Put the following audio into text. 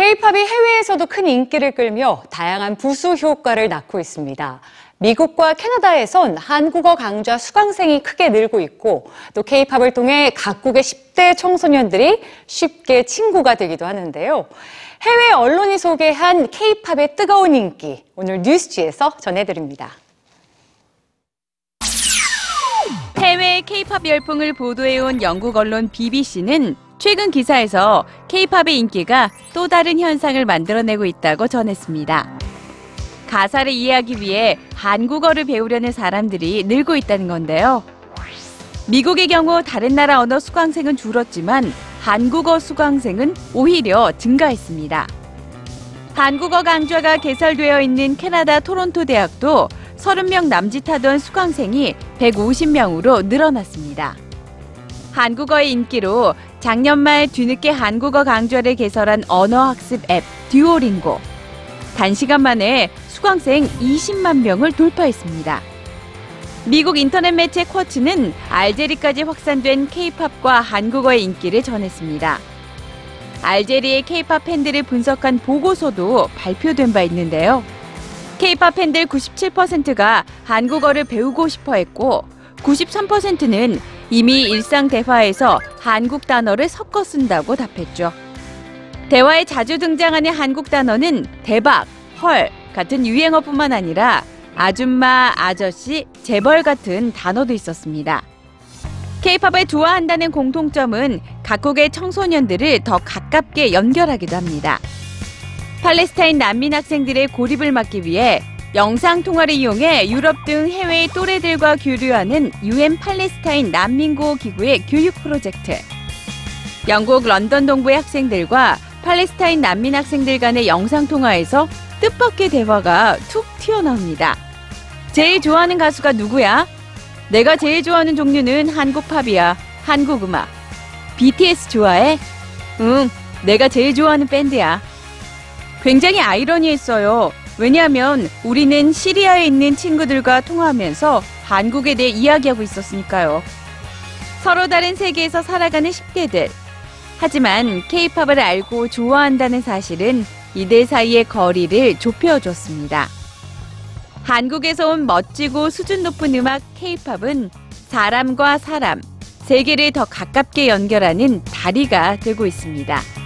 K-팝이 해외에서도 큰 인기를 끌며 다양한 부수 효과를 낳고 있습니다. 미국과 캐나다에선 한국어 강좌 수강생이 크게 늘고 있고 또 K-팝을 통해 각국의 10대 청소년들이 쉽게 친구가 되기도 하는데요. 해외 언론이 소개한 K-팝의 뜨거운 인기 오늘 뉴스지에서 전해드립니다. 해외 K-팝 열풍을 보도해온 영국 언론 BBC는 최근 기사에서 K-팝의 인기가 또 다른 현상을 만들어내고 있다고 전했습니다. 가사를 이해하기 위해 한국어를 배우려는 사람들이 늘고 있다는 건데요. 미국의 경우 다른 나라 언어 수강생은 줄었지만 한국어 수강생은 오히려 증가했습니다. 한국어 강좌가 개설되어 있는 캐나다 토론토 대학도 30명 남짓하던 수강생이 150명으로 늘어났습니다. 한국어의 인기로 작년 말 뒤늦게 한국어 강좌를 개설한 언어학습 앱 듀오링고. 단시간 만에 수강생 20만 명을 돌파했습니다. 미국 인터넷 매체 쿼츠는 알제리까지 확산된 케이팝과 한국어의 인기를 전했습니다. 알제리의 케이팝 팬들을 분석한 보고서도 발표된 바 있는데요. 케이팝 팬들 97%가 한국어를 배우고 싶어 했고 93%는 이미 일상 대화에서 한국 단어를 섞어 쓴다고 답했죠. 대화에 자주 등장하는 한국 단어는 대박, 헐 같은 유행어뿐만 아니라 아줌마, 아저씨, 재벌 같은 단어도 있었습니다. 케이팝을 좋아한다는 공통점은 각국의 청소년들을 더 가깝게 연결하기도 합니다. 팔레스타인 난민 학생들의 고립을 막기 위해 영상 통화를 이용해 유럽 등 해외의 또래들과 교류하는 유엔 팔레스타인 난민구호 기구의 교육 프로젝트. 영국 런던 동부의 학생들과 팔레스타인 난민 학생들 간의 영상 통화에서 뜻밖의 대화가 툭 튀어나옵니다. 제일 좋아하는 가수가 누구야? 내가 제일 좋아하는 종류는 한국 팝이야. 한국 음악. BTS 좋아해? 응, 내가 제일 좋아하는 밴드야. 굉장히 아이러니했어요. 왜냐하면 우리는 시리아에 있는 친구들과 통화하면서 한국에 대해 이야기하고 있었으니까요. 서로 다른 세계에서 살아가는 10대들. 하지만 케이팝을 알고 좋아한다는 사실은 이들 사이의 거리를 좁혀줬습니다. 한국에서 온 멋지고 수준 높은 음악 케이팝은 사람과 사람, 세계를 더 가깝게 연결하는 다리가 되고 있습니다.